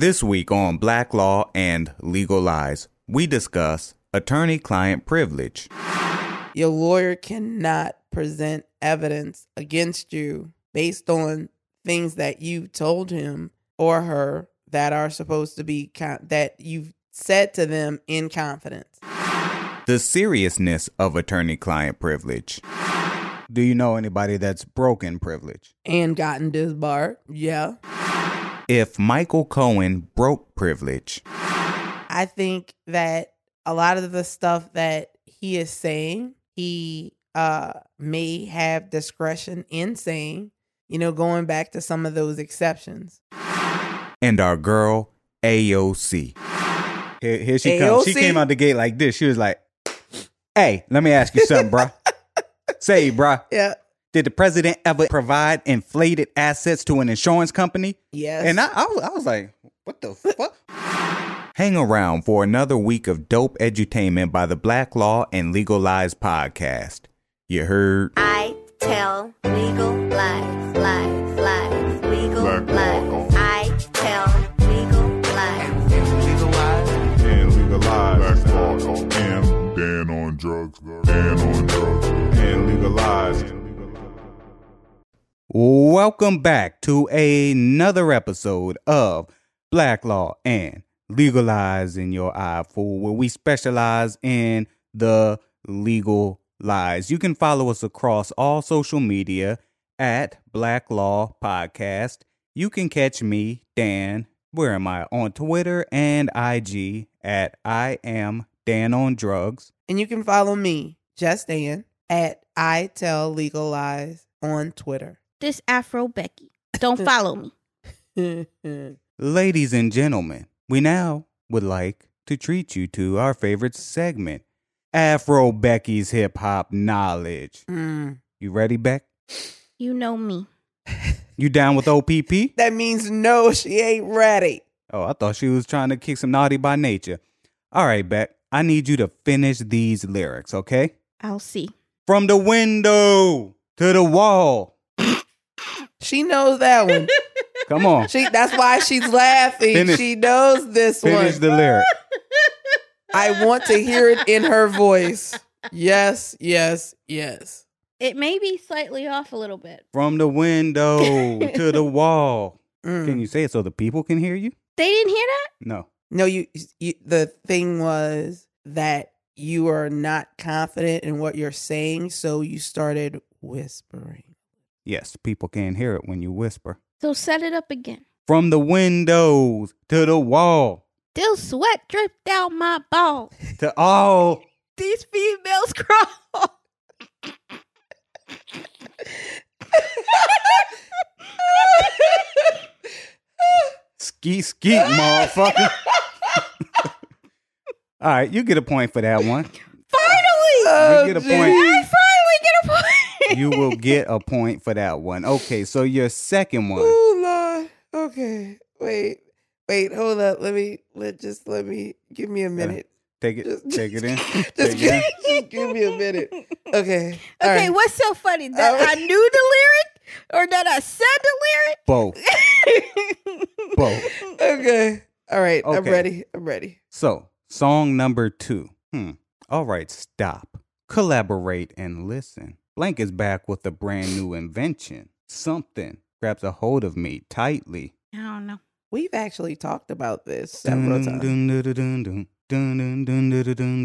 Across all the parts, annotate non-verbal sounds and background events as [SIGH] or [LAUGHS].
This week on Black Law and Legal Lies, we discuss attorney client privilege. Your lawyer cannot present evidence against you based on things that you've told him or her that are supposed to be con- that you've said to them in confidence. The seriousness of attorney client privilege. Do you know anybody that's broken privilege? And gotten disbarred. Yeah. If Michael Cohen broke privilege. I think that a lot of the stuff that he is saying, he uh may have discretion in saying, you know, going back to some of those exceptions. And our girl, AOC. Here, here she comes. She came out the gate like this. She was like, "Hey, let me ask you something, bruh. [LAUGHS] Say, bruh, Yeah. Did the president ever provide inflated assets to an insurance company?" Yes. And I, I was, I was like, "What the fuck?" Hang around for another week of dope edutainment by the Black Law and Legal Lies podcast. You heard? I tell legal lies, lies, lies, legal Black lies. I tell legal lies. and legalize. Black law and Dan on drugs. Dan on drugs. And legalize. Welcome back to another episode of Black Law and Legalizing Your Eye Fool, where we specialize in the legal lies. You can follow us across all social media at Black Law Podcast. You can catch me, Dan, where am I? On Twitter and IG at I am Dan on Drugs. and you can follow me, Just Dan, at I Tell Legal Lies on Twitter. This Afro Becky. [LAUGHS] Don't follow me. [LAUGHS] Ladies and gentlemen, we now would like to treat you to our favorite segment, Afro Becky's Hip Hop Knowledge. Mm. You ready, Beck? You know me. You down with OPP? [LAUGHS] That means no, she ain't ready. Oh, I thought she was trying to kick some naughty by nature. All right, Beck, I need you to finish these lyrics, okay? I'll see. From the window to the wall. She knows that one. [LAUGHS] Come on, She that's why she's laughing. Finish- she knows this finish one. the lyric. I want to hear it in her voice. Yes, yes, yes. It may be slightly off a little bit. From the window [LAUGHS] to the wall. Mm. Can you say it so the people can hear you? They didn't hear that? No. No, you, you. The thing was that you are not confident in what you're saying, so you started whispering. Yes, people can't hear it when you whisper. So set it up again. From the windows to the wall Still sweat dripped down my balls. [LAUGHS] to all. These females crawl. Skeet skeet, motherfucker. [LAUGHS] all right, you get a point for that one. Finally! You get a gee. point. I finally get a point. You will get a point for that one. Okay, so your second one. Oh Lord. Okay. Wait. Wait. Hold up. Let me. Let just let me. Give me a minute. Take it. Just- Take it in. Just [LAUGHS] Take give, it in. [LAUGHS] just give me a minute. Okay. Okay, right. what's so funny? That All right. I knew the lyric or that I said the lyric? Both. [LAUGHS] Both. Okay. All right. I'm ready. I'm ready. So, song number two. Hmm. All right, stop. Collaborate and listen. Blank is back with a brand new invention. Something grabs a hold of me tightly. I don't know. We've actually talked about this several times.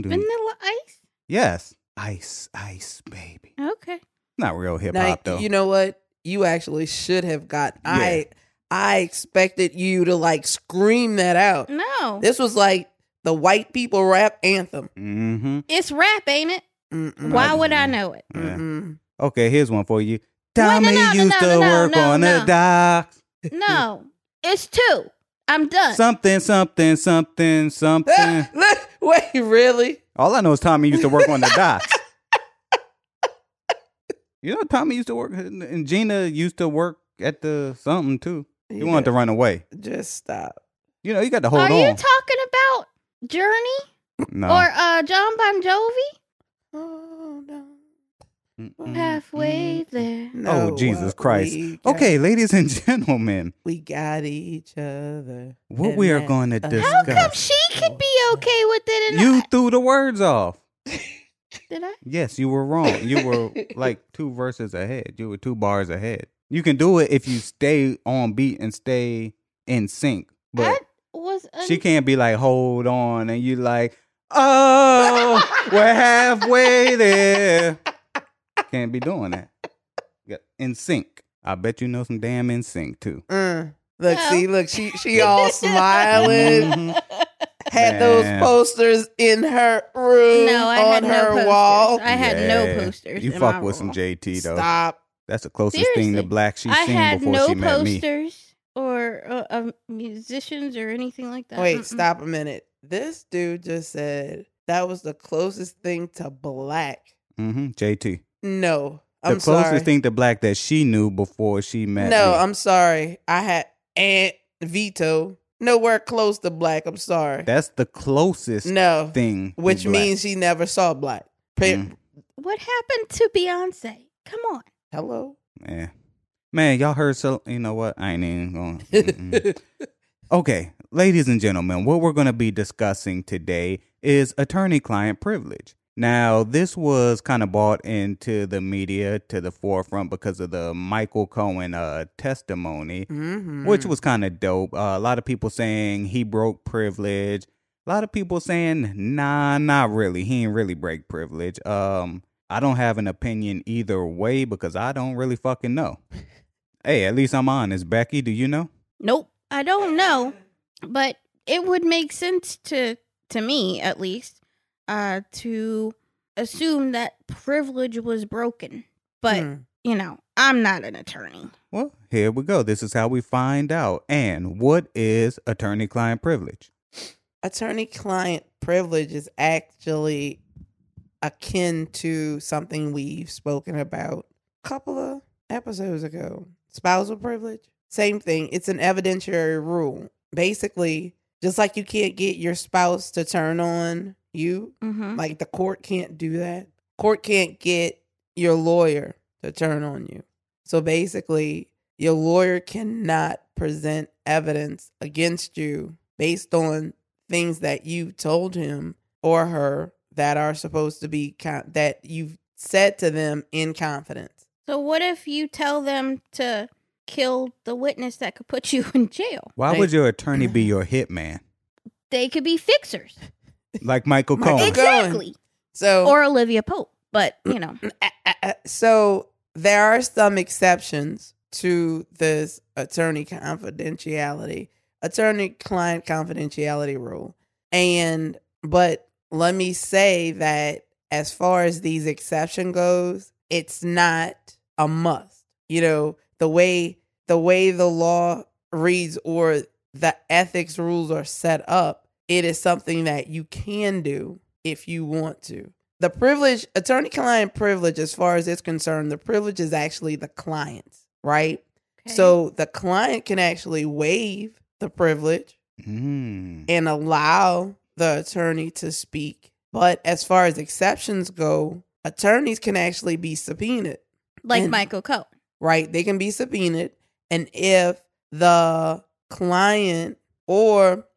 Vanilla ice? Yes. Ice, ice, baby. Okay. Not real hip hop though. You know what? You actually should have got yeah. I I expected you to like scream that out. No. This was like the white people rap anthem. Mm-hmm. It's rap, ain't it? Mm-mm. Why would I know it? Yeah. Okay, here's one for you. No, no, Tommy no, no, used no, to no, work no, on no. the docks. No. It's two. I'm done. Something, something, something, something. [LAUGHS] Wait, really? All I know is Tommy used to work on the [LAUGHS] docks. you know, Tommy used to work, and Gina used to work at the something too. He You wanted to run away. Just stop. You know, you got to hold Are on. you talking about Journey no, or uh John Bon Jovi? Oh no. Mm-mm. Halfway there. No, oh Jesus Christ! Okay, ladies and gentlemen, we got each other. what we are going to enough. How come she could be okay with it and You I, threw the words off. [LAUGHS] did I? Yes, you were wrong. You were [LAUGHS] like two verses ahead. You were two bars ahead. You can do it if you stay on beat and stay in sync. But I was un- she can't be like, hold on, and you like, oh, we're halfway there. Can't be doing that. Yeah, In sync. I bet you know some damn in sync too. Mm. Look, Well. see, look, she she all [LAUGHS] smiling. Mhm. Had those posters in her room No, I on had no her posters. wall. I had no posters. You in fuck my with some. JT though. Stop. That's the closest thing to black she's I seen had before no she met me. posters or uh, of musicians or anything like that. Wait, Mm-mm. stop a minute. This dude just said that was the closest thing to black. hmm JT. No, The I'm the closest sorry. thing to black that she knew before she met no, me. I'm sorry. I had Aunt Vito. Nowhere close to black. I'm sorry. That's the closest no, thing. to which black. means she never saw black. Pa- Mm. What happened to Beyonce? Come on. Hello. Yeah. Man, y'all heard so you know what? I ain't even going. [LAUGHS] okay, ladies and gentlemen, what we're going to be discussing today is attorney client privilege. Now, this was kind of brought into the media to the forefront because of the Michael Cohen uh, testimony, Mhm. which was kind of dope. Uh, a lot of people saying he broke privilege. A lot of people saying, nah, not really. He ain't really break privilege. Um, I don't have an opinion either way because I don't really fucking know. [LAUGHS] hey, at least I'm honest. Becky, do you know? Nope. I don't know, but it would make sense to to me at least uh to assume that privilege was broken. But, Hmm. you know, I'm not an attorney. Well, here we go. This is how we find out. And what is attorney client privilege? attorney client privilege is actually akin to something we've spoken about a couple of episodes ago. Spousal privilege, same thing. It's an evidentiary rule. Basically, just like you can't get your spouse to turn on you, Mm-hmm. like the court can't do that. Court can't get your lawyer to turn on you. So basically, your lawyer cannot present evidence against you based on things that you've told him or her that are supposed to be con- that you've said to them in confidence. So what if you tell them to kill the witness that could put you [LAUGHS] in jail? Why Hey. would your attorney be your hitman? They could be fixers. Like Michael Michael Cohen. Cohen. Exactly. So Or Olivia Pope. But, you know. [CLEARS THROAT] Uh, so there are some exceptions to this attorney confidentiality attorney client confidentiality rule and but let me say that as far as these exception goes it's not a must you know the way the way the law reads or the ethics rules are set up it is something that you can do if you want to the privilege attorney client privilege as far as it's concerned the privilege is actually the client's right so the client can actually waive the privilege Mm. and allow the attorney to speak but as far as exceptions go attorneys can actually be subpoenaed like and- Michael Cohen. Right? They can be subpoenaed and if the client or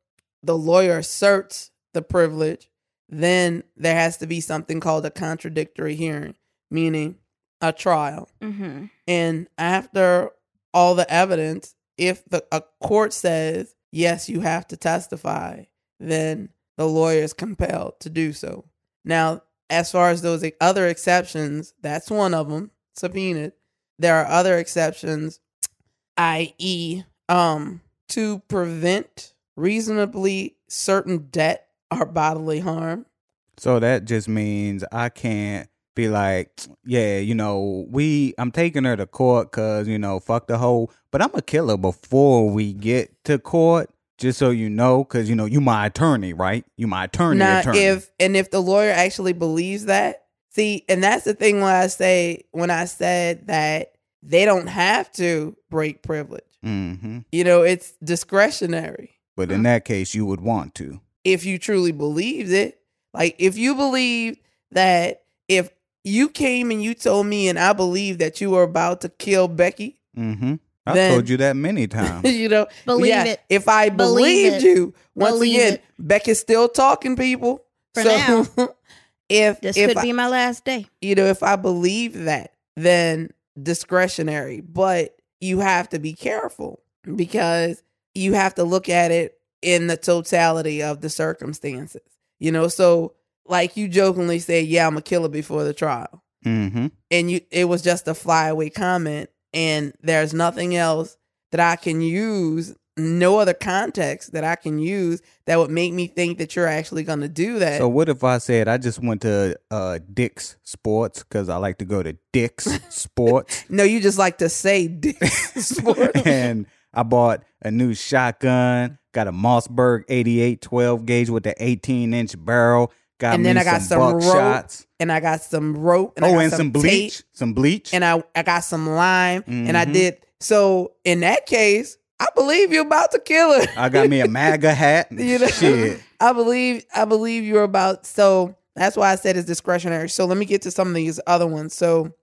the lawyer asserts the privilege then there has to be something called a contradictory hearing meaning a trial. Mm-hmm. and after all the evidence if the a court says yes you have to testify then the lawyer is compelled to do so. Now as far as those other exceptions that's one of them subpoenaed there are other exceptions i.e um to prevent reasonably certain debt or bodily harm So that just means I can't be like, yeah, you know, we I'm taking her to court cuz you know, fuck the whole, but I'm a killer before we get to court just so you know cuz you know, you my attorney, right? You my attorney now attorney. if and if the lawyer actually believes that see and that's the thing when i say when i said that they don't have to break privilege mhm. you know it's discretionary But in that case you would want to. if you truly believed it like if you believe that if you came and you told me, and I believe that you were about to kill Becky. Mm-hmm. I Then- told you that many [LAUGHS] times. you know, Believe yeah, it. If I Believe believed it. you, once Believe again, it. Becky's still talking, people. For so now. [LAUGHS] if This if could I, be my last day. you know, if I believe that, then discretionary. But you have to be careful because you have to look at it in the totality of the circumstances. You know, so like you jokingly say, "Yeah, I'm a killer before the trial," mm-hmm. and you it was just a flyaway comment, and there's nothing else that I can use. No other context that I can use that would make me think that you're actually going to do that. So what if I said I just went to uh, Dick's Sports because I like to go to Dick's [LAUGHS] Sports, no, you just like to say Dick's [LAUGHS] Sports. and I bought a new shotgun, got a Mossberg 88 12 gauge with the 18 inch barrel, got And then I got some rope, buckshots. and I got some rope, and I oh, got and some, some tape, bleach, some bleach. and I I got some lime, and I Mhm. did. So in that case, I believe you're about to kill her. I got me a [LAUGHS] MAGA hat. You know? Shit. I believe I believe you're about. So that's why I said it's discretionary. So let me get to some of these other ones. So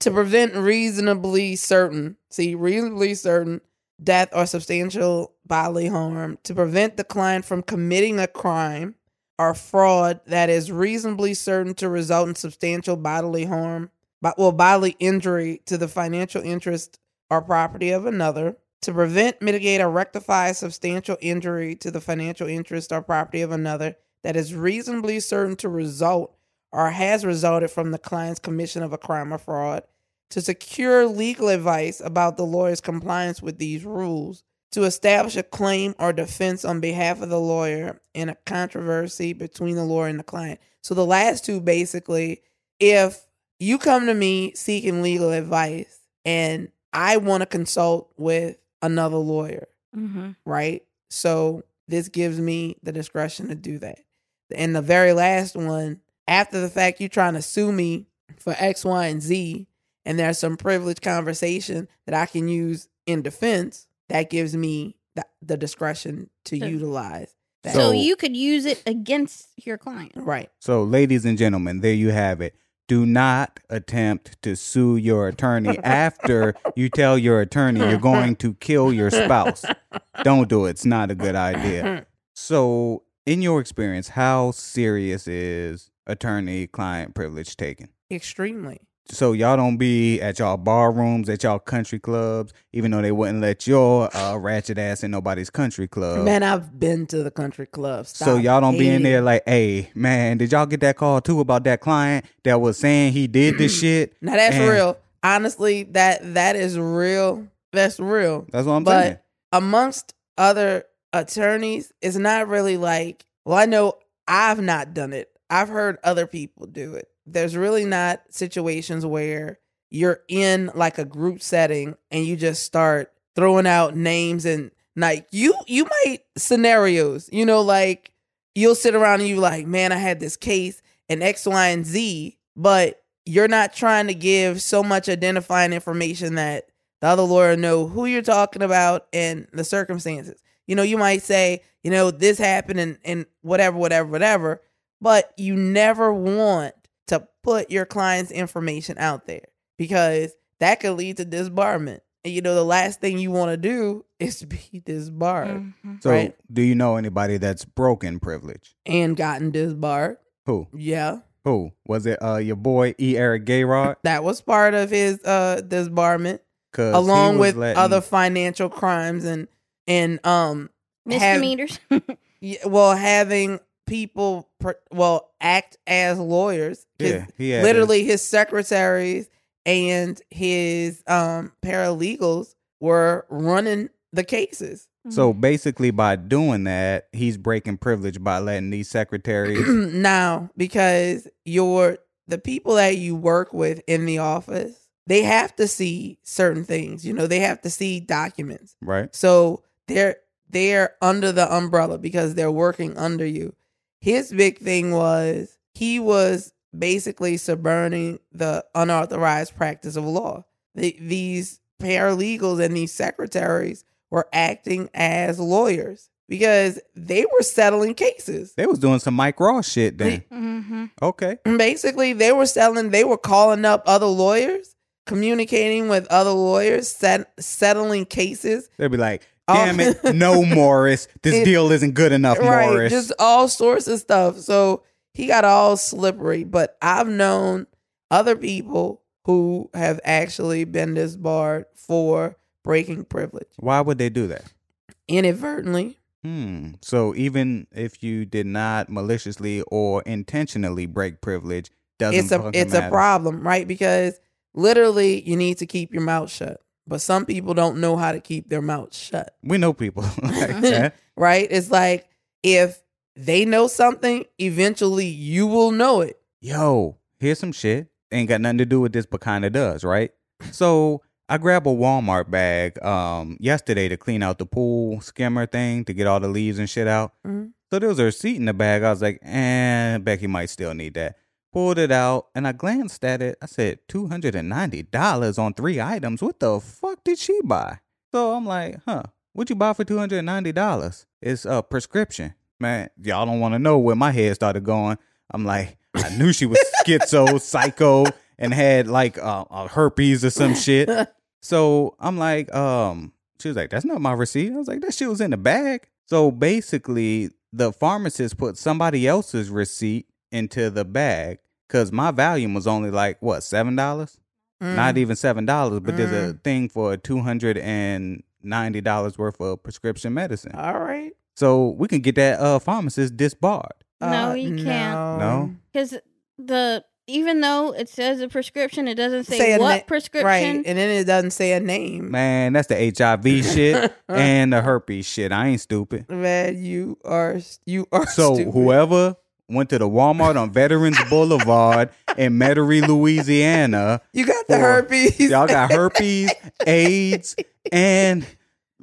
to prevent reasonably certain, see reasonably certain death or substantial bodily harm, to prevent the client from committing a crime or fraud that is reasonably certain to result in substantial bodily harm, but well bodily injury to the financial interest or property of another, to prevent, mitigate, or rectify substantial injury to the financial interest or property of another that is reasonably certain to result or has resulted from the client's commission of a crime or fraud, to secure legal advice about the lawyer's compliance with these rules, to establish a claim or defense on behalf of the lawyer in a controversy between the lawyer and the client. So the last two basically, if you come to me seeking legal advice and I want to consult with another lawyer, Mm-hmm. right? So this gives me the discretion to do that. And the very last one, after the fact, you're trying to sue me for X, Y, and Z, and there's some privileged conversation that I can use in defense, that gives me the, the discretion to So- utilize that. So, So- you could use it against your client. right. So, ladies and gentlemen, there you have it. Do not attempt to sue your attorney [LAUGHS] after you tell your attorney you're going to kill your spouse. Don't do it. It's not a good idea. So, in your experience, how serious is attorney client privilege taken? Extremely. So y'all don't be at y'all bar rooms, at y'all country clubs, even though they wouldn't let your uh, ratchet ass in nobody's country club. Man, I've been to the country club. So y'all don't be in there like, hey, man, did y'all get that call too about that client that was saying he did this [CLEARS THROAT] shit? Now that's And real. Honestly, that that is real. That's real. That's what I'm but saying. amongst other attorneys, it's not really like, well, I know I've not done it. I've heard other people do it. There's really not situations where you're in like a group setting and you just start throwing out names and like you you might scenarios, you know, like you'll sit around and you like, man, I had this case and X, Y, and Z, but you're not trying to give so much identifying information that the other lawyer know who you're talking about and the circumstances. You know, you might say, you know, this happened and, and whatever, whatever, whatever, but you never want to put your client's information out there because that could lead to disbarment. And you know, the last thing you want [LAUGHS] to do is be disbarred Mhm. So right. do you know anybody that's broken privilege? and gotten disbarred. Who? Yeah. Who? Was it uh your boy E. Eric Gayrod? That was part of his uh disbarment Cause along with letting- other financial crimes and and um Misdemeanors. [LAUGHS] Yeah, well, having people, per, well, act as lawyers. 'cause Yeah, he had literally his secretaries and his um paralegals were running the cases. So basically, by doing that, he's breaking privilege by letting these secretaries. [CLEARS THROAT] now, because you're the people that you work with in the office, they have to see certain things. You know, they have to see documents. right? So they're they're under the umbrella because they're working under you. His big thing was he was basically subverting the unauthorized practice of law. The, these paralegals and these secretaries were acting as lawyers because they were settling cases. They was doing some Mike Ross shit then. Mm-hmm. Okay. Basically, they were selling, they were calling up other lawyers, communicating with other lawyers, set, settling cases. They'd be like. Damn it, no, [LAUGHS] Morris. This It- deal isn't good enough, right, Morris. just all sorts of stuff. So he got all slippery. But I've known other people who have actually been disbarred for breaking privilege Why would they do that? inadvertently. Hmm. So even if you did not maliciously or intentionally break privilege, doesn't It's a it's a problem, right? Because literally, you need to keep your mouth shut. But some people don't know how to keep their mouth shut. We know people [LAUGHS] like that. right? It's like if they know something, eventually you will know it. Yo, here's some shit. Ain't got nothing to do with this, but kind of does, right? So I grabbed a Walmart bag um yesterday to clean out the pool skimmer thing to get all the leaves and shit out. Mhm. So there was a receipt in the bag. I was like, eh, Becky might still need that. Pulled it out and I glanced at it. I said, $290 on three items. What the fuck did she buy? So I'm like, huh, what you buy for $290? It's a prescription. Man, y'all don't want to know where my head started going. I'm like, I knew she was schizo, [LAUGHS] psycho, and had like uh, uh, herpes or some shit. So I'm like, um, she was like, that's not my receipt. I was like, that shit was in the bag. So basically, the pharmacist put somebody else's receipt into the bag because my volume was only like, what, $7? Mm. Not even $7, but there's a thing for $290 worth of prescription medicine. All right. So we can get that uh, pharmacist disbarred. No, you can't. No? Because the even though it says a prescription, it doesn't say, Say what na- prescription. Right. And then it doesn't say a name. Man, that's the HIV shit [LAUGHS] and the herpes shit. I ain't stupid. Man, you are you are So stupid. whoever went to the Walmart on Veterans Boulevard in Metairie, Louisiana, you got the for- herpes. y'all got herpes, [LAUGHS] AIDS, and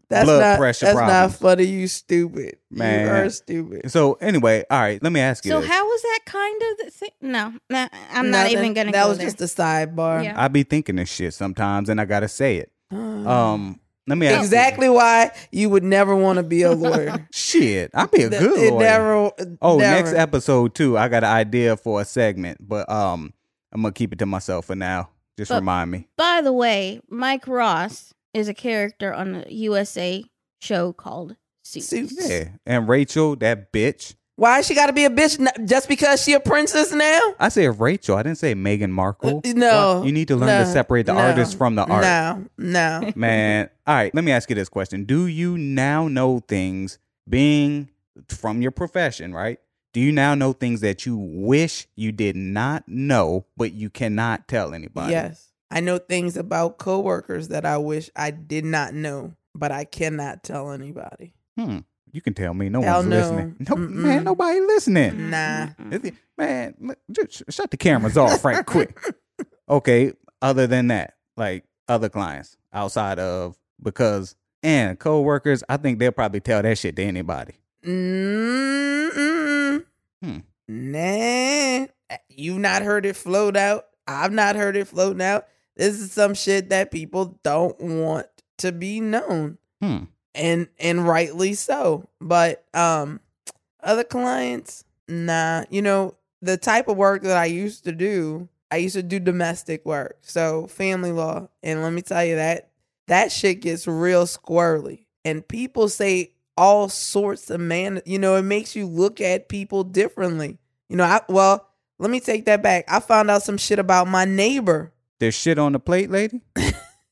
that's blood not, pressure That's problems. not funny. You stupid. Man. You are stupid. so anyway, all right, let me ask you So this. how was that kind of the thing? No, nah, I'm not Nothing. even gonna That go was there. just a sidebar. Yeah. I be thinking this shit sometimes and I gotta say it. [GASPS] Um let me ask you- exactly why you would never want to be a lawyer. [LAUGHS] Shit, I'd be a good it lawyer. never. Oh, never. next episode too. I got an idea for a segment, but um, I'm gonna keep it to myself for now. Just But- remind me. By the way, Mike Ross is a character on a USA show called Suits. Suits. Yeah, and Rachel, that bitch. Why she got to be a bitch n- just because she a princess now? I said Rachel. I didn't say Meghan Markle. Uh, No, you need to learn to separate the no, artist from the art. No, no. [LAUGHS] Man, all right. Let me ask you this question: Do you now know things being from your profession, right? Do you now know things that you wish you did not know, but you cannot tell anybody? Yes, I know things about coworkers that I wish I did not know, but I cannot tell anybody. Hmm. You can tell me. No Hell one's no. listening. No, Mm-mm. man, nobody listening. Nah. Man, look, just shut the cameras off right [LAUGHS] quick. Okay, other than that, like other clients outside of because and co-workers, I think they'll probably tell that shit to anybody. Mm-mm. Hmm. Nah, you've not heard it float out. I've not heard it float out. This is some shit that people don't want to be known, Hmm. And and rightly so. But um, other clients, nah. You know the type of work that I used to do. I used to do domestic work, so family law, and let me tell you that that shit gets real squirrely, and people say all sorts of man. You know, it makes you look at people differently. You know, I well, let me take that back. I found out some shit about my neighbor. There's shit on the plate, lady. [LAUGHS]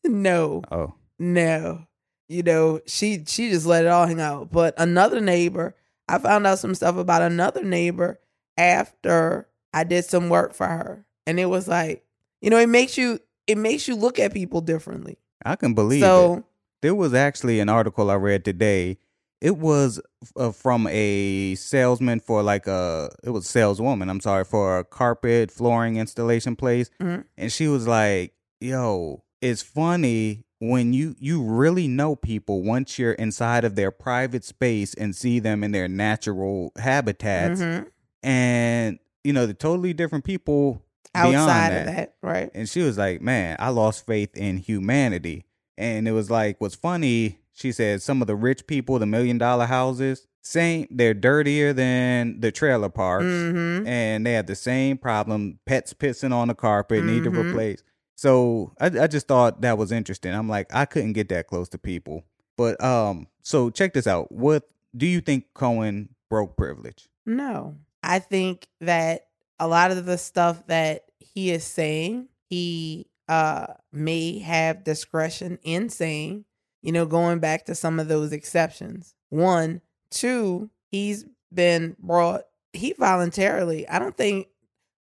No, Oh, no. You know, she she just let it all hang out. But another neighbor, I found out some stuff about another neighbor after I did some work for her. And it was like, you know, it makes you it makes you look at people differently. I can believe it. so There was actually an article I read today. It was uh, from a salesman for like a it was saleswoman. I'm sorry for a carpet flooring installation place, Mhm. and she was like, "Yo, it's funny when you you really know people once you're inside of their private space and see them in their natural habitats, mhm, and you know they're totally different people outside that. of that, right? And she was like, "Man, I lost faith in humanity." And it was like, what's funny? She said some of the rich people, the million dollar houses, same they're dirtier than the trailer parks, Mm-hmm. and they have the same problem. Pets pissing on the carpet, need to Mhm. replace. So I, I just thought that was interesting. I'm like, I couldn't get that close to people, but um, so check this out. What do you think Cohen broke privilege? No. I think that a lot of the stuff that he is saying, he uh may have discretion in saying, you know, going back to some of those exceptions. One, two, he's been brought he voluntarily. I don't think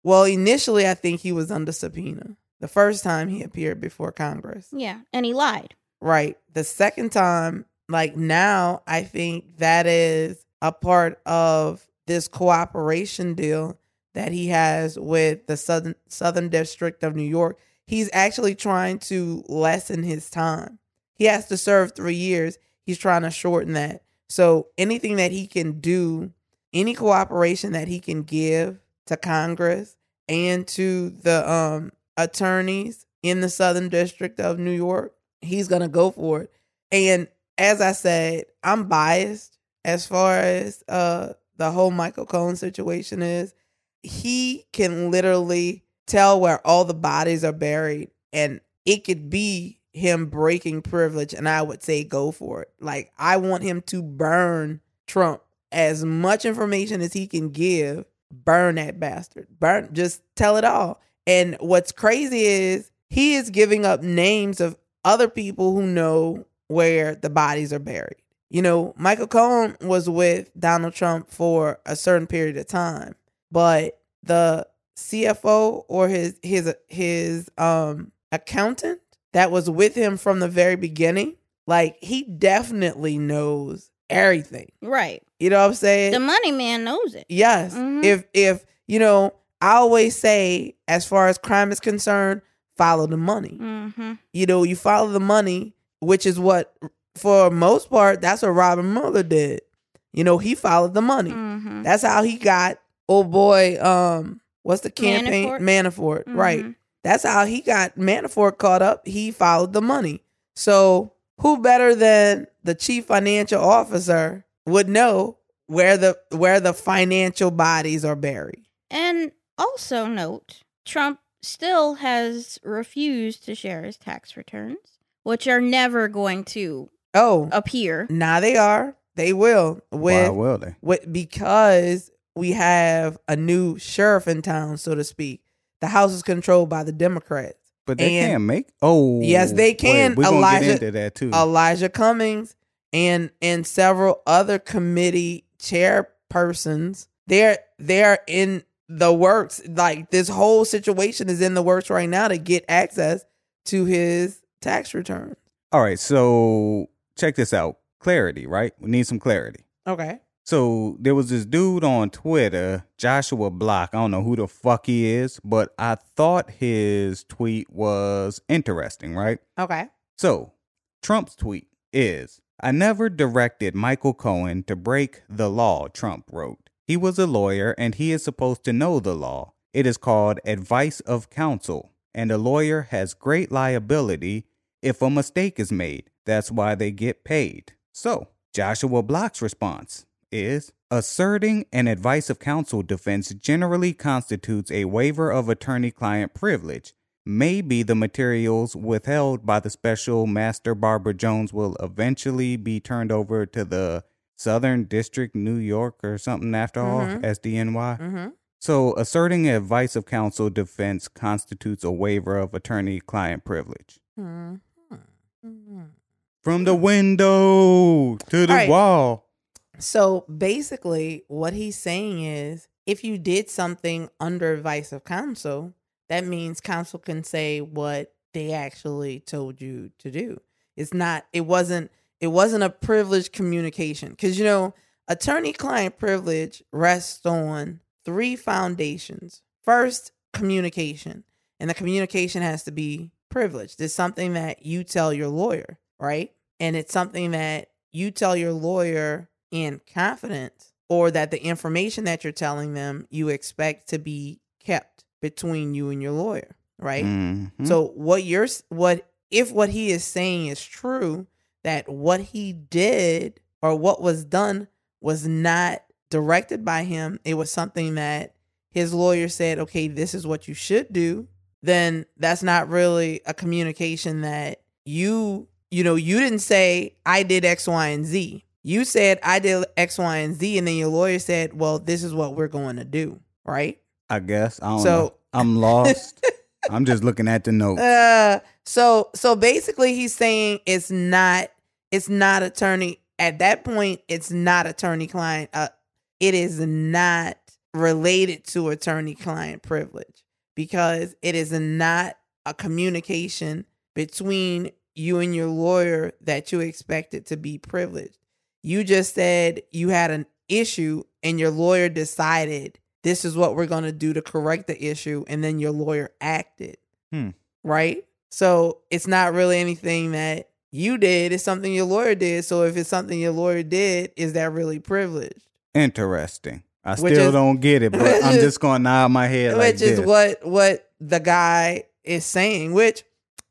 well, initially I think he was under subpoena. The first time he appeared before Congress. Yeah, and he lied. Right. The second time, like now, I think that is a part of this cooperation deal that he has with the Southern Southern District of New York. He's actually trying to lessen his time. He has to serve three years. He's trying to shorten that. So anything that he can do, any cooperation that he can give to Congress and to the um attorneys in the Southern District of New York, he's gonna go for it. And as I said, I'm biased as far as uh the whole Michael Cohen situation is. He can literally tell where all the bodies are buried, and it could be him breaking privilege. And I would say go for it. Like I want him to burn Trump as much information as he can give. Burn that bastard. Burn. Just tell it all. And what's crazy is he is giving up names of other people who know where the bodies are buried. You know, Michael Cohen was with Donald Trump for a certain period of time, but the CFO or his his his um accountant that was with him from the very beginning, like he definitely knows everything. Right. You know what I'm saying? The money man knows it. Yes. Mhm. If if you know, I always say as far as crime is concerned, follow the money. Mm-hmm. You know, you follow the money, which is what for most part, that's what Robert Mueller did. You know, he followed the money. Mm-hmm. That's how he got old boy um what's the campaign Manafort? Manafort, right. Mhm. That's how he got Manafort caught up. He followed the money. So who better than the chief financial officer would know where the where the financial bodies are buried? And also note, Trump still has refused to share his tax returns, which are never going to Oh, appear. now they are. They will Why will they? with because we have a new sheriff in town, so to speak. The house is controlled by the Democrats. But they And- can't make. Oh, Yes, they can. We're gonna Elijah- get into that too. Elijah Cummings and and several other committee chairpersons. They're they're in the works. Like this whole situation is in the works right now to get access to his tax return. All right, so check this out. Clarity, right? We need some clarity. Okay. So there was this dude on Twitter, Joshua Block. I don't know who the fuck he is, but I thought his tweet was interesting, right? Okay. So Trump's tweet is I never directed Michael Cohen to break the law, Trump wrote. He was a lawyer and he is supposed to know the law. It is called advice of counsel, and a lawyer has great liability if a mistake is made. That's why they get paid. So, Joshua Block's response is asserting an advice of counsel defense generally constitutes a waiver of attorney client privilege. Maybe the materials withheld by the special master Barbara Jones will eventually be turned over to the Southern District, New York, or something after all, Mhm. SDNY. Mm-hmm. So, asserting advice of counsel defense constitutes a waiver of attorney client privilege. Mm-hmm. From the window to the All right. wall. So basically, what he's saying is if you did something under advice of counsel, that means counsel can say what they actually told you to do. It's not, it wasn't, it wasn't a privileged communication. Because, you know, attorney client privilege rests on three foundations. First, communication. And the communication has to be privileged. It's something that you tell your lawyer, right? And it's something that you tell your lawyer in confidence or that the information that you're telling them you expect to be kept between you and your lawyer, right? Mhm. So what you're what if what he is saying is true, that what he did or what was done was not directed by him, it was something that his lawyer said, okay, this is what you should do, then that's not really a communication that you, you know, you didn't say, I did X, Y, and Z. You said, I did X, Y, and Z. And then your lawyer said, well, this is what we're going to do. Right. I guess. I don't So- know. I'm lost. [LAUGHS] I'm just looking at the notes. Uh, so so basically, he's saying it's not it's not attorney at that point. It's not attorney client. Uh, it is not related to attorney client privilege because it is not a communication between you and your lawyer that you expected to be privileged. You just said you had an issue and your lawyer decided this is what we're going to do to correct the issue and then your lawyer acted. Hmm. Right? So it's not really anything that you did, it's something your lawyer did. So if it's something your lawyer did, is that really privileged? Interesting. I Which still is- don't get it, but I'm just gonna nod my head [LAUGHS] like which is this. what what the guy is saying which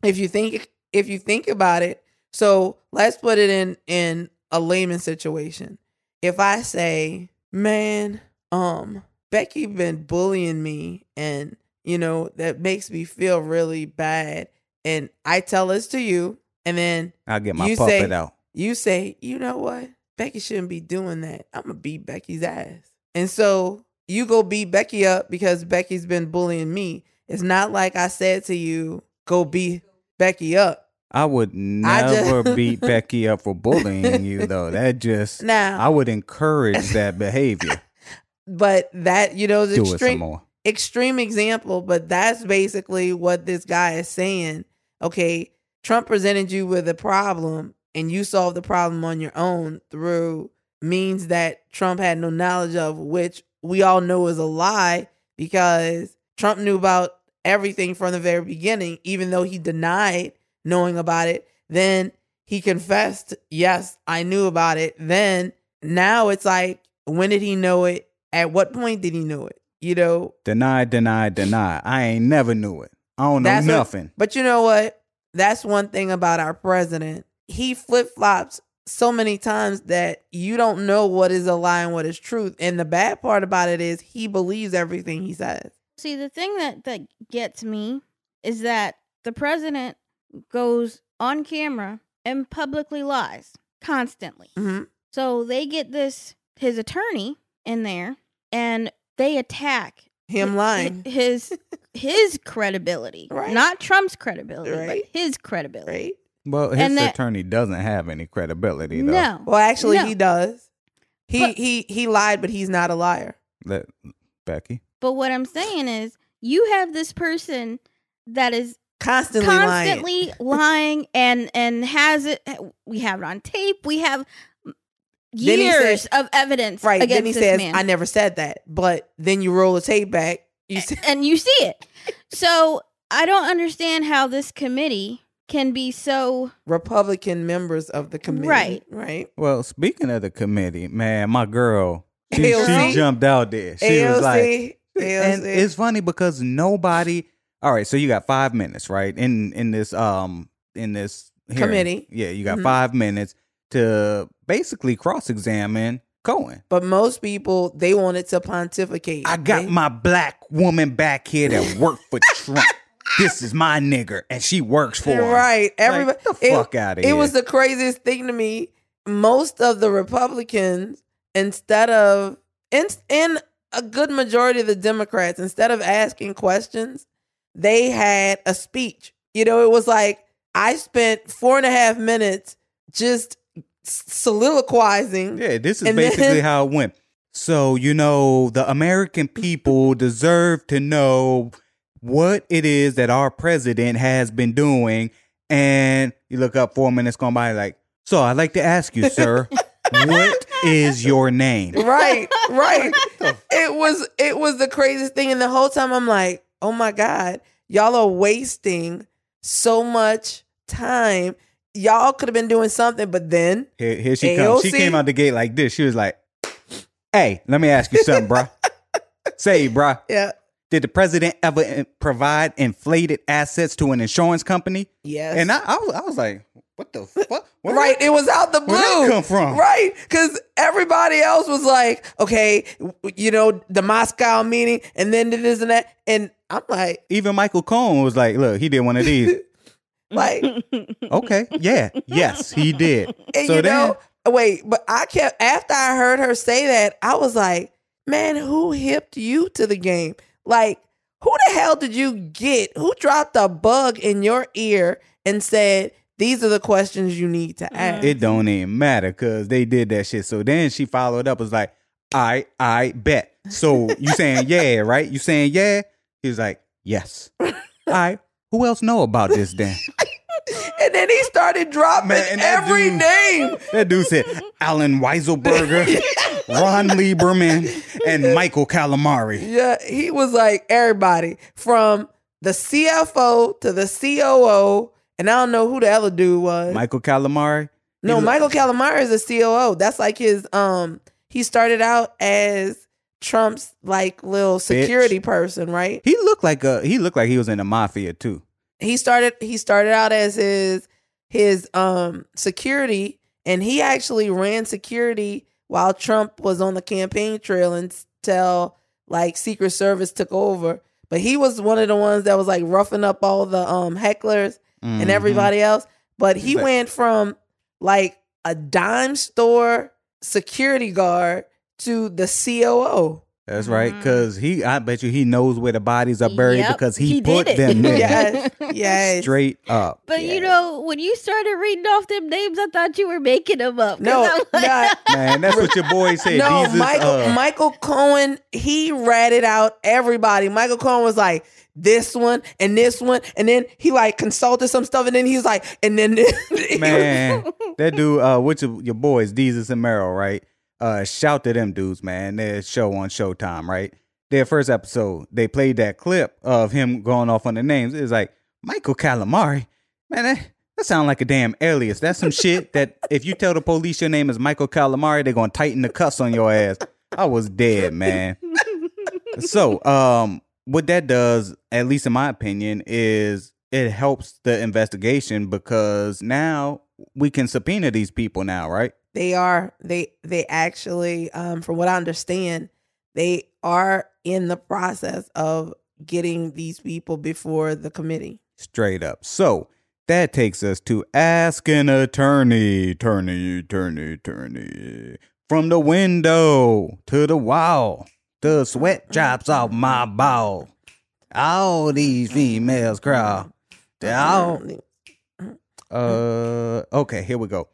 if you think if you think about it so let's put it in in a layman situation if i say man um becky been bullying me and you know that makes me feel really bad and i tell this to you and then I'll get my you puppet say- out. you say, you know what? Becky shouldn't be doing that. I'm gonna beat Becky's ass. And so you go beat Becky up because Becky's been bullying me. It's not like I said to you, go beat Becky up. I would I just- never [LAUGHS] beat Becky up for bullying you though. That just Now, I would encourage that behavior. [LAUGHS] but that you know, the Do extreme more. extreme example, but that's basically what this guy is saying. Okay, Trump presented you with a problem and you solved the problem on your own through means that Trump had no knowledge of, which we all know is a lie because Trump knew about everything from the very beginning, even though he denied knowing about it. Then he confessed, yes, I knew about it. Then now it's like, when did he know it? At what point did he know it? You know, Deny, deny, deny. I ain't never knew it. I don't know That's what- nothing. But you know what? That's one thing about our president. He flip flops so many times that you don't know what is a lie and what is truth. And the bad part about it is he believes everything he says. See, the thing that that gets me is that the president goes on camera and publicly lies constantly. hmm So they get this his attorney in there and they attack Him hi- lying, his [LAUGHS] his credibility, Right. not Trump's credibility, Right. but his credibility. right? Well, his And that- attorney doesn't have any credibility though. No, Well, actually, No. he does. He But- he he lied, but he's not a liar. Let, Becky. but what I'm saying is, you have this person that is Constantly, lying. constantly [LAUGHS] lying and and has it. We have it on tape. We have years said- of evidence Right. against Then he this says, man. "I never said that." But then you roll the tape back. You say, and you see it. So I don't understand how this committee can be so Republican members of the committee. Right. Right. Well, speaking of the committee, man, my girl, she, AOC? she jumped out there. She was like, AOC. and AOC. it's funny because nobody. All right, so you got five minutes, right? In in this um in this hearing. Committee. Yeah, you got Mhm. five minutes to basically cross examine Cohen. But most people they wanted to pontificate. I got my black woman back here that [LAUGHS] worked for Trump. This is my nigger, and she works for him. right. Everybody, Like, the fuck out of here. It was the craziest thing to me. Most of the Republicans, instead of in in a good majority of the Democrats, instead of asking questions, they had a speech. You know, it was like I spent four and a half minutes just soliloquizing. Yeah, this is And basically then- [LAUGHS] how it went. So, you know, the American people deserve to know what it is that our president has been doing. And you look up four minutes gone by, like, so I'd like to ask you, sir, [LAUGHS] what is your name? right right it was it was the craziest thing and the whole time i'm like oh my god y'all are wasting so much time y'all could have been doing something but then Here, here she comes. She came out the gate like this. She was like, hey, let me ask you something, bruh. [LAUGHS] Say, bruh, yeah did the president ever uh, provide inflated assets to an insurance company? yes And I, I, was, I was like, what the fuck? Where right, that- it was out the blue. Where'd that come from? Right, because everybody else was like, okay, you know, the Moscow meeting, and then this and that, and I'm like, Even Michael Cohen was like, look, he did one of these. [LAUGHS] like, [LAUGHS] okay, yeah, yes, he did. [LAUGHS] and so you then, know, wait, but I kept after I heard her say that, I was like, man, who hipped you to the game? Like, who the hell did you get? Who dropped a bug in your ear and said, these are the questions you need to mm-hmm. ask? it don't even matter because they did that shit. So then she followed up, was like, I, I bet. So you saying [LAUGHS] yeah, right? You saying yeah? He was like, yes. I. Who else know about this then? And then he started dropping Man, every dude- name. That dude said Allen Weiselberger, [LAUGHS] Ron Lieberman, and Michael Calamari. Yeah, he was like everybody from the CFO to the COO, and I don't know who the other dude was. Michael Calamari. no, Michael Calamari is a COO. That's like his. Um, he started out as Trump's like little security person, right? He looked like a he looked like he was in the mafia too. He started. He started out as his his um security, and he actually ran security while Trump was on the campaign trail until like Secret Service took over. But he was one of the ones that was like roughing up all the um hecklers and Mhm. everybody else. But he like- went from like a dime store security guard to the COO. That's right, because he I bet you he knows where the bodies are buried Yep, because he, he put it. them there [LAUGHS] Yes, yes. straight up. But Yeah. you know, when you started reading off them names, I thought you were making them up. 'cause No, I'm like- not, [LAUGHS] Man, that's what your boy said. no, Jesus, Michael uh, Michael Cohen, he ratted out everybody. Michael Cohen was like this one and this one, and then he like consulted some stuff, and then he's like, and then [LAUGHS] man, that dude, uh, which of your boys, Desus and Mero, right? Uh, shout to them dudes, man. Their show on Showtime, right? Their first episode, they played that clip of him going off on the names. It was like Michael Calamari, man. That, that sounds like a damn alias. That's some shit that if you tell the police your name is Michael Calamari, they're gonna tighten the cuffs on your ass. I was dead, man. [LAUGHS] so, um, what that does, at least in my opinion, is it helps the investigation because now we can subpoena these people now, right? they are they they actually um from what i understand they are in the process of getting these people before the committee Straight up. So that takes us to ask an attorney, attorney, attorney, attorney. From the window to the wall, the sweat drops off my ball. All these females cry. They all Uh, okay, here we go.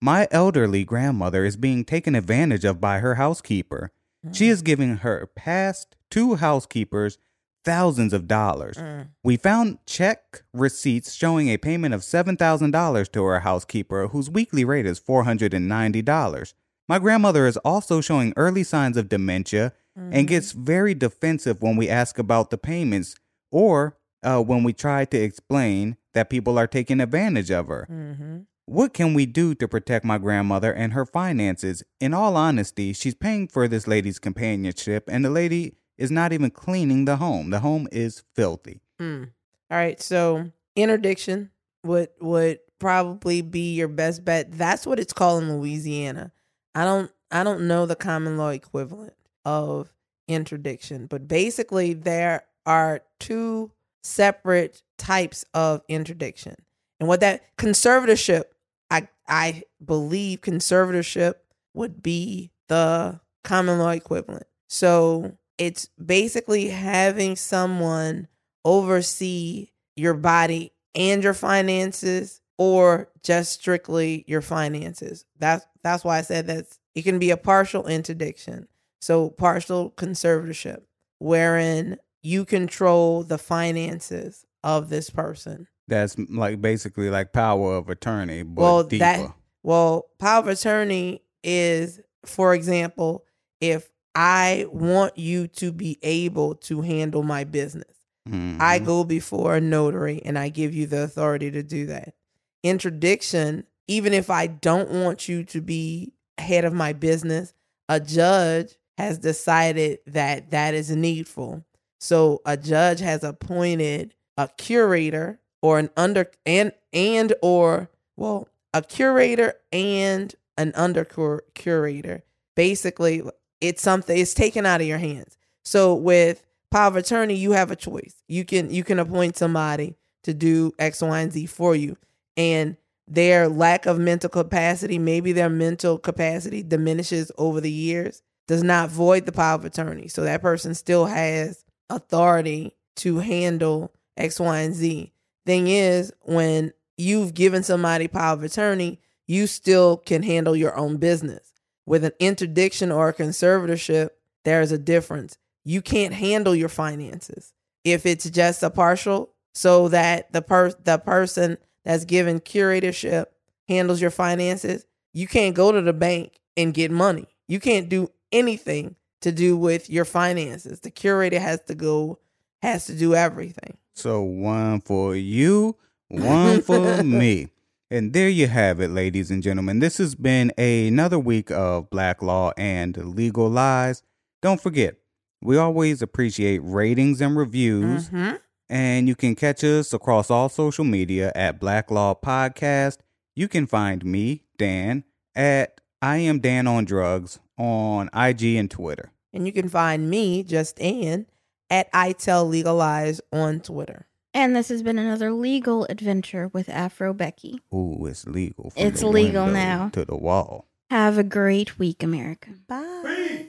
My elderly grandmother is being taken advantage of by her housekeeper. She is giving her past two housekeepers thousands of dollars. Mm. We found check receipts showing a payment of $7,000 to her housekeeper, whose weekly rate is $490. My grandmother is also showing early signs of dementia and gets very defensive when we ask about the payments or uh, when we try to explain that people are taking advantage of her. Mm-hmm. What can we do to protect my grandmother and her finances? In all honesty, she's paying for this lady's companionship, and the lady is not even cleaning the home. The home is filthy. Mm. All right, so interdiction would would probably be your best bet. That's what it's called in Louisiana. I don't I don't know the common law equivalent of interdiction, but basically there are two separate types of interdiction. And what that conservatorship, I I believe conservatorship would be the common law equivalent. So it's basically having someone oversee your body and your finances or just strictly your finances. That's that's why I said that it can be a partial interdiction. So partial conservatorship wherein you control the finances of this person. That's like basically like power of attorney, but well, deeper. that well, power of attorney is, for example, if I want you to be able to handle my business, I Mhm. go before a notary and I give you the authority to do that. Interdiction, even if I don't want you to be head of my business, a judge has decided that that is needful. So a judge has appointed a curator or an under and and or well, a curator and an under curator. Basically, it's something it's taken out of your hands. So with power of attorney, you have a choice. You can you can appoint somebody to do X, Y, and Z for you, and their lack of mental capacity, maybe their mental capacity diminishes over the years, does not void the power of attorney. So that person still has authority to handle X, Y, and Z. Thing is, when you've given somebody power of attorney, you still can handle your own business. With an interdiction or a conservatorship, there's a difference. You can't handle your finances if it's just a partial, so that the per the person that's given curatorship handles your finances. You can't go to the bank and get money. You can't do anything to do with your finances. The curator has to go, has to do everything. So one for you, one for [LAUGHS] me. And there you have it, ladies and gentlemen. This has been another week of Black Law and Legal Lies. Don't forget, we always appreciate ratings and reviews. Mhm. And you can catch us across all social media at Black Law Podcast. You can find me, Dan, at I am Dan on Drugs on IG and Twitter. And you can find me, just Ann, at I Tell Legal Lies on Twitter. And this has been another legal adventure with Afro Becky. Ooh, it's legal. It's legal now. To the wall. Have a great week, America. Bye.